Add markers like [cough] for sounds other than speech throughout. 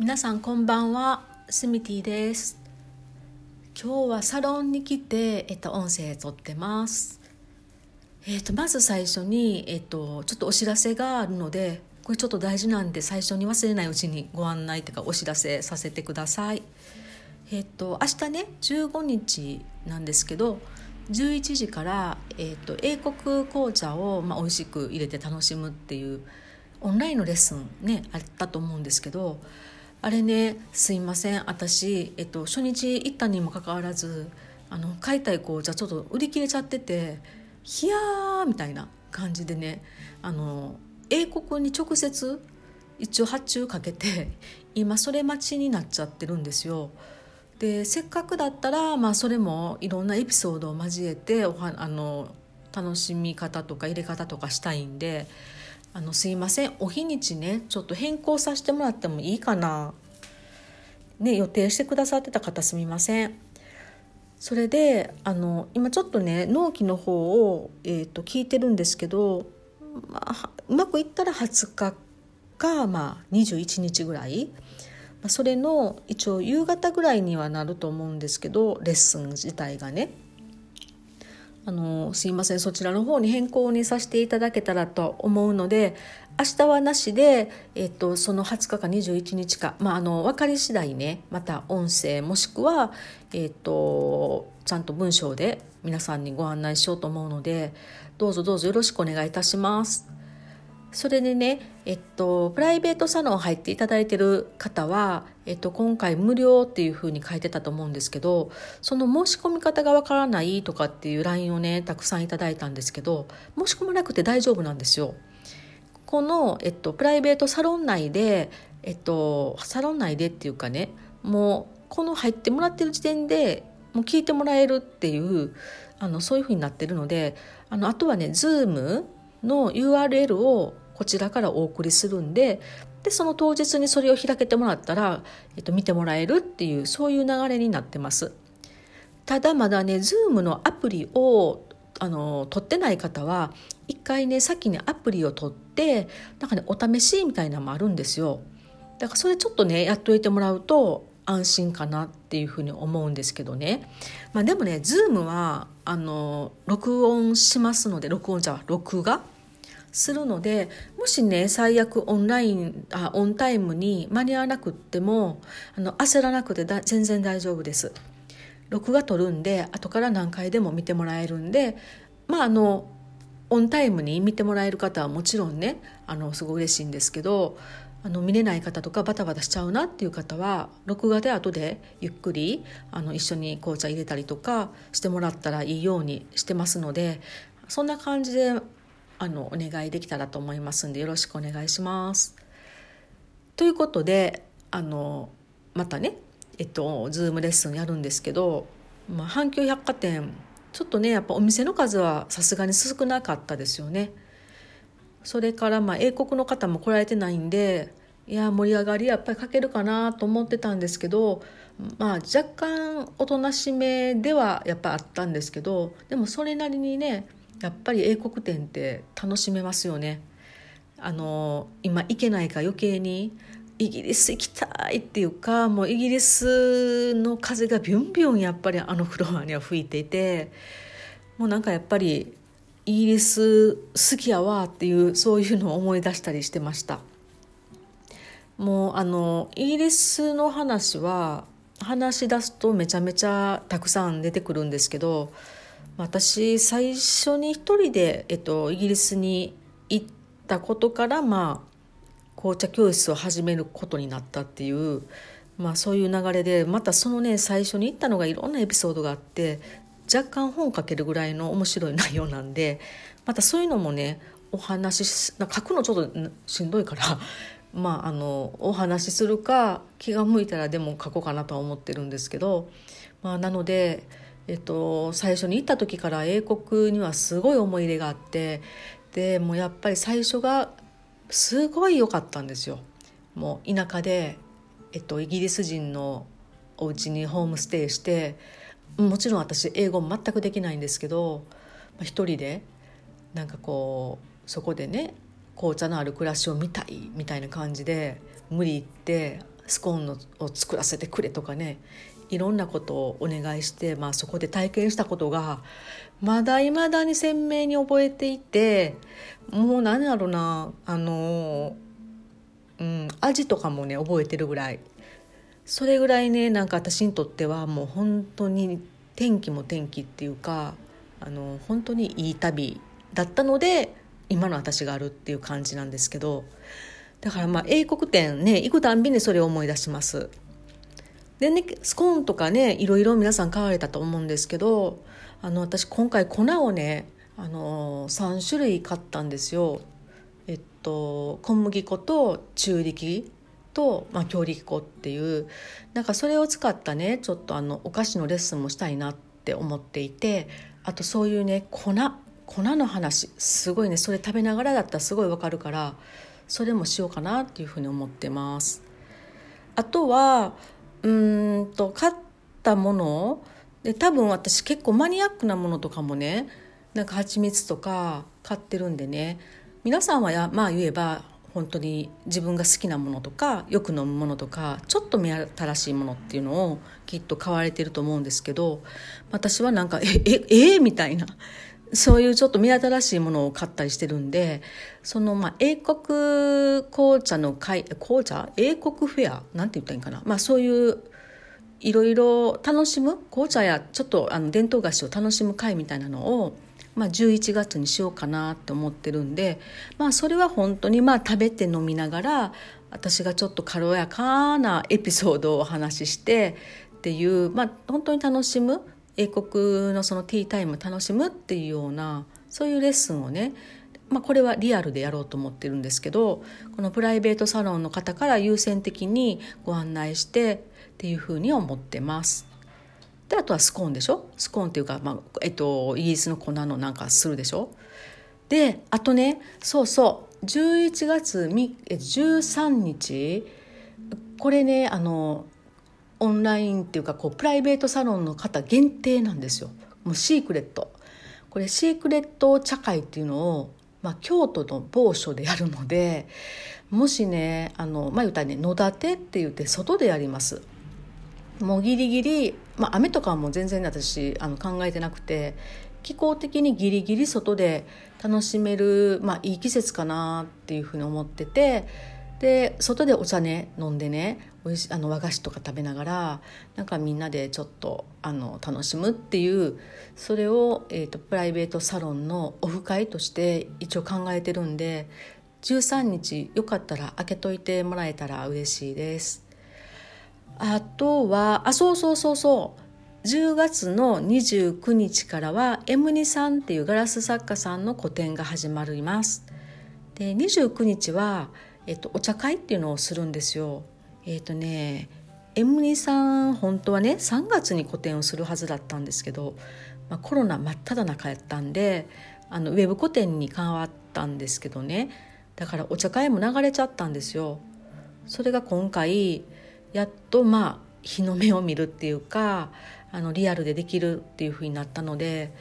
皆さんこんばんはスミティです。今日はサロンに来て、えっと、音声撮ってます。えっと、まず最初に、えっと、ちょっとお知らせがあるのでこれちょっと大事なんで最初に忘れないうちにご案内というかお知らせさせてください。えっと明日ね15日なんですけど11時から、えっと、英国紅茶を、まあ、美味しく入れて楽しむっていうオンラインのレッスンねあったと思うんですけどあれねすいません私、えっと、初日行ったにもかかわらずあの買いたい紅茶ちょっと売り切れちゃってて「ひやー」みたいな感じでねあの英国に直接一応発注かけて今それ待ちになっちゃってるんですよ。でせっかくだったら、まあ、それもいろんなエピソードを交えておはあの楽しみ方とか入れ方とかしたいんであのすいません。お日にちねちょっと変更させてもらってもいいかな。ね予定してくださってた方すみません。それであの今ちょっとね納期の方を、えーと、聞いてるんですけど、まあ、うまくいったら20日か、まあ、21日ぐらい、まあ、それの一応夕方ぐらいにはなると思うんですけどレッスン自体がね。あのすいませんそちらの方に変更にさせていただけたらと思うので明日はなしで、えっと、その20日か21日か、まあ、あの分かり次第ねまた音声もしくは、えっと、ちゃんと文章で皆さんにご案内しようと思うのでどうぞどうぞよろしくお願いいたします。それでね、えっと、プライベートサロン入っていただいてる方は、えっと、今回無料っていうふうに書いてたと思うんですけどその申し込み方がわからないとかっていう LINE をねたくさんいただいたんですけど申し込まなくて大丈夫なんですよ。この、えっと、プライベートサロン内で、えっと、サロン内でっていうかねもうこの入ってもらってる時点でもう聞いてもらえるっていうあのそういうふうになってるのであのあとはね Zoom の URL をこちらからお送りするんででその当日にそれを開けてもらったら、えっと、見てもらえるっていうそういう流れになってます。ただまだね Zoom のアプリをあの取ってない方は一回ね先にアプリを取ってなんかねお試しみたいなのもあるんですよ。だからそれちょっとねやっといてもらうと安心かなっていうふうに思うんですけどね、まあ、でもね Zoom はあの録音しますので録音じゃ録画するのでもしね最悪オンラインあオンタイムに間に合わなくってもあの焦らなくてだ全然大丈夫です。録画撮るんで後から何回でも見てもらえるんでまああのオンタイムに見てもらえる方はもちろんねあのすごい嬉しいんですけどあの見れない方とかバタバタしちゃうなっていう方は録画で後でゆっくりあの一緒に紅茶入れたりとかしてもらったらいいようにしてますのでそんな感じであのお願いできたらと思いますんでよろしくお願いします。ということであのまたねえっとズームレッスンやるんですけど、まあ、阪急百貨店ちょっとねやっぱお店の数はさすがに少なかったですよね。それからまあ英国の方も来られてないんでいや盛り上がりやっぱりかけるかなと思ってたんですけどまあ若干おとなしめではやっぱあったんですけどでもそれなりにねやっぱり英国展って楽しめますよね。あの今行けないか余計にイギリス行きたいっていうかもうイギリスの風がビュンビュンやっぱりあのフロアには吹いていてもうなんかやっぱりイギリス好きやわっていうそういうのを思い出したりしてましたもうあのイギリスの話は話し出すとめちゃめちゃたくさん出てくるんですけど私最初に一人で、えっと、イギリスに行ったことからまあ紅茶教室を始めることになったっていう、まあ、そういう流れでまたそのね最初に行ったのがいろんなエピソードがあって若干本を書けるぐらいの面白い内容なんでまたそういうのもねお話し書くのちょっとしんどいから [laughs] まああのお話しするか気が向いたらでも書こうかなとは思ってるんですけど、まあ、なのでえっと、最初に行った時から英国にはすごい思い入れがあってでもうやっぱり最初がすごい良かったんですよ。もう田舎で、えっと、イギリス人のお家にホームステイしてもちろん私英語全くできないんですけど一人でなんかこうそこでね紅茶のある暮らしを見たいみたいな感じで無理言ってスコーンを作らせてくれとかねいろんなことをお願いして、まあ、そこで体験したことがまだいまだに鮮明に覚えていてもう何だろうなあの、うん、味とかもね覚えてるぐらいそれぐらいねなんか私にとってはもう本当に天気も天気っていうかあの本当にいい旅だったので今の私があるっていう感じなんですけどだからまあ英国店ね行くたんびにそれを思い出します。でねスコーンとかねいろいろ皆さん買われたと思うんですけどあの私今回粉をねあの3種類買ったんですよ。えっと小麦粉と中力と、まあ、強力粉っていうなんかそれを使ったねちょっとあのお菓子のレッスンもしたいなって思っていてあとそういうね粉粉の話すごいねそれ食べながらだったらすごいわかるからそれもしようかなっていうふうに思ってます。あとはうんと買ったもの。で多分私結構マニアックなものとかもねなんか蜂蜜とか買ってるんでね。皆さんはやまあ言えば本当に自分が好きなものとかよく飲むものとかちょっと目新しいものっていうのをきっと買われてると思うんですけど私はなんかええええみたいな。そういうちょっと目新しいものを買ったりしてるんでそのまあ英国紅茶の会紅茶？英国フェア？なんて言ったらいいかな？まあそういういろいろ楽しむ紅茶やちょっとあの伝統菓子を楽しむ会みたいなのを、まあ、11月にしようかなって思ってるんで、まあ、それは本当にまあ食べて飲みながら私がちょっと軽やかなエピソードをお話ししてっていう、まあ、本当に楽しむ英国のそのティータイム楽しむっていうようなそういうレッスンをねまあ、これはリアルでやろうと思ってるんですけどこのプライベートサロンの方から優先的にご案内してっていうふうに思ってます。であとはスコーンでしょ？スコーンっていうか、まあえっと、イギリスの粉のなんかするでしょ？であとねそうそう11月13日これねあのオンラインっていうかこうプライベートサロンの方限定なんですよ。もうシークレット。これシークレット茶会っていうのを、まあ、京都の某所でやるのでもしねあのまあ言ったらね野立てって言って外でやります。もうギリギリ、まあ、雨とかはもう全然私あの考えてなくて気候的にギリギリ外で楽しめる、まあ、いい季節かなっていうふうに思っててで外でお茶ね飲んでねおいしあの和菓子とか食べながらなんかみんなでちょっとあの楽しむっていうそれを、えーと、プライベートサロンのオフ会として一応考えてるんで13日よかったら開けといてもらえたら嬉しいです。あとはあそうそうそうそう10月の29日からは M2 さんっていうガラス作家さんの個展が始まります。で29日はえっと、お茶会っていうのをするんですよ。えっとね M2 さん本当はね3月に個展をするはずだったんですけど、まあ、コロナ真っ只中やったんであのウェブ個展に変わったんですけどねだからお茶会も流れちゃったんですよ。それが今回やっとまあ日の目を見るっていうかあのリアルでできるっていうふうになったので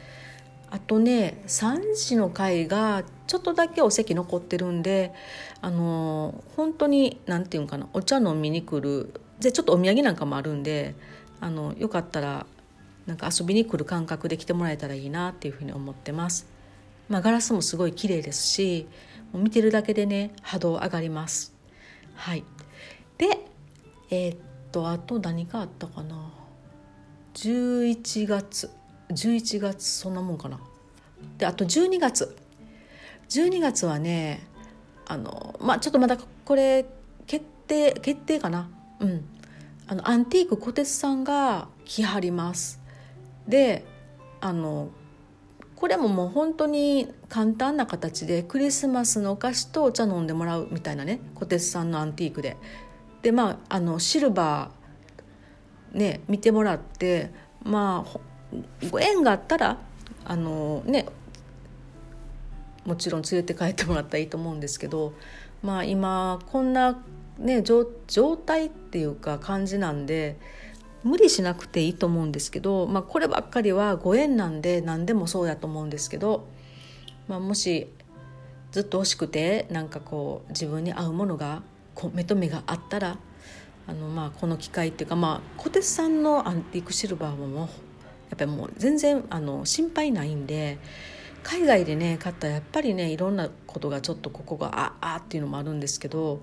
あとね3時の会がちょっとだけお席残ってるんであの本当に何て言うかなお茶飲みに来るでちょっとお土産なんかもあるんであのよかったらなんか遊びに来る感覚で来てもらえたらいいなっていうふうに思ってます。まあ、ガラスもすごい綺麗ですしもう見てるだけでね波動上がります。はい、でえー、っとあと何かあったかな11月11月そんなもんかなであと12月12月はねあのまあちょっとまだこれ決定決定かな。うん。あのアンティーク小鉄さんが来はります。であのこれももう本当に簡単な形でクリスマスのお菓子とお茶飲んでもらうみたいなね小鉄さんのアンティークで。でまああのシルバーね見てもらってまあご縁があったらあのねもちろん連れて帰ってもらったらいいと思うんですけどまあ今こんなね状態っていうか感じなんで無理しなくていいと思うんですけど、まあ、こればっかりはご縁なんで何でもそうやと思うんですけど、まあ、もしずっと欲しくてなんかこう自分に合うものが目と目があったらあのまあこの機会っていうかまあ小鉄さんのアンティークシルバーもやっぱりもう全然あの心配ないんで海外でね買ったらやっぱりねいろんなことがちょっとここがああっていうのもあるんですけど、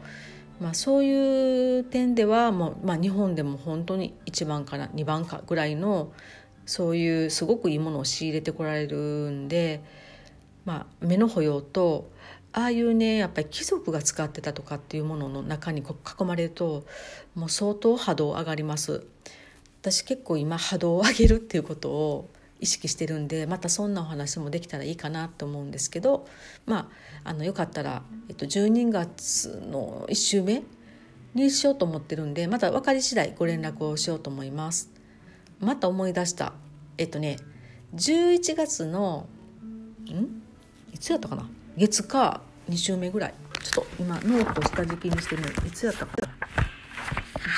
まあ、そういう点ではもう、まあ、日本でも本当に1番から2番かぐらいのそういうすごくいいものを仕入れてこられるんで、まあ、目の保養とああいうねやっぱり貴族が使ってたとかっていうものの中に囲まれるともう相当波動上がります。私結構今波動を上げるっていうことを意識してるんでまたそんなお話もできたらいいかなと思うんですけどまああのよかったら、えっと、12月の1週目にしようと思ってるんでまた分かり次第ご連絡をしようと思います。また思い出したえっとね11月のん？いつやったかな？月か2週目ぐらい。ちょっと今ノート下敷きにしてみるいつやったかな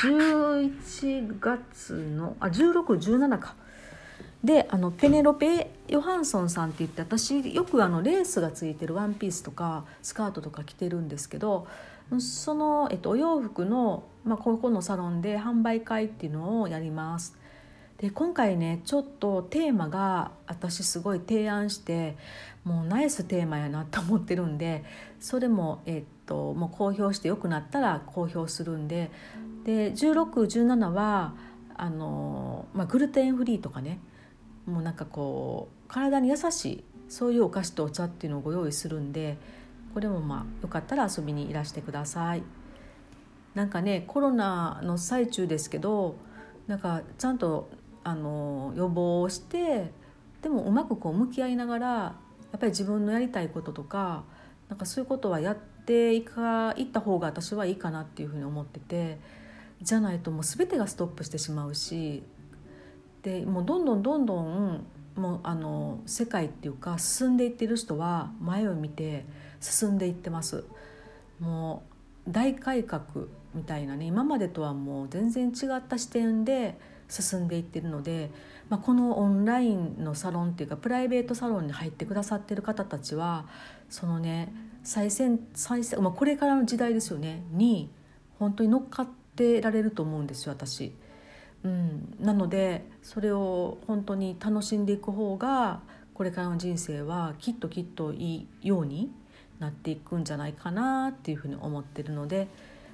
？11月のあ1617か。であのペネロペ・ヨハンソンさんって言って私よくあのレースがついてるワンピースとかスカートとか着てるんですけどその、えっと、お洋服の、まあ、ここのサロンで販売会っていうのをやります。で今回ねちょっとテーマが私すごい提案してもうナイステーマやなと思ってるんでそれも,、えっともう公表してよくなったら公表するんでで1617はあの、まあ、グルテンフリーとかねもうなんかこう体に優しいそういうお菓子とお茶っていうのをご用意するんでこれもまあよかったら遊びにいらしてください。なんかねコロナの最中ですけどなんかちゃんとあの予防をしてでもうまくこう向き合いながらやっぱり自分のやりたいこととかなんかそういうことはやっていかいった方が私はいいかなっていうふうに思っててじゃないともう全てがストップしてしまうしでもうどんどんどんどんもうあの世界っていうか進んでいってる人は前を見て進んでいってますもう大改革みたいなね今までとはもう全然違った視点で進んでいってるので、まあ、このオンラインのサロンっていうかプライベートサロンに入ってくださってる方たちはそのね最先最先、まあ、これからの時代ですよねに本当に乗っかってられると思うんですよ私。うん、なのでそれを本当に楽しんでいく方がこれからの人生はきっときっといいようになっていくんじゃないかなっていうふうに思ってるので、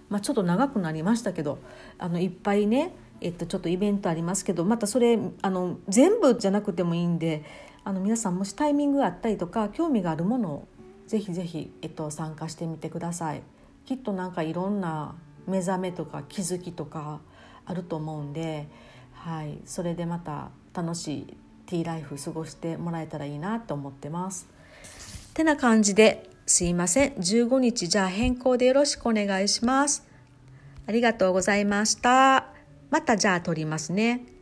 まあ、ちょっと長くなりましたけどあのいっぱいね、えっと、ちょっとイベントありますけどまたそれあの全部じゃなくてもいいんであの皆さんもしタイミングがあったりとか興味があるものをぜひぜひ、えっと、参加してみてください。きっとなんかいろんな目覚めとか気づきとかあると思うんで、はい、それでまた楽しいティーライフ過ごしてもらえたらいいなと思ってます。てな感じですいません15日じゃあ変更でよろしくお願いします。ありがとうございました。またじゃあ撮りますね。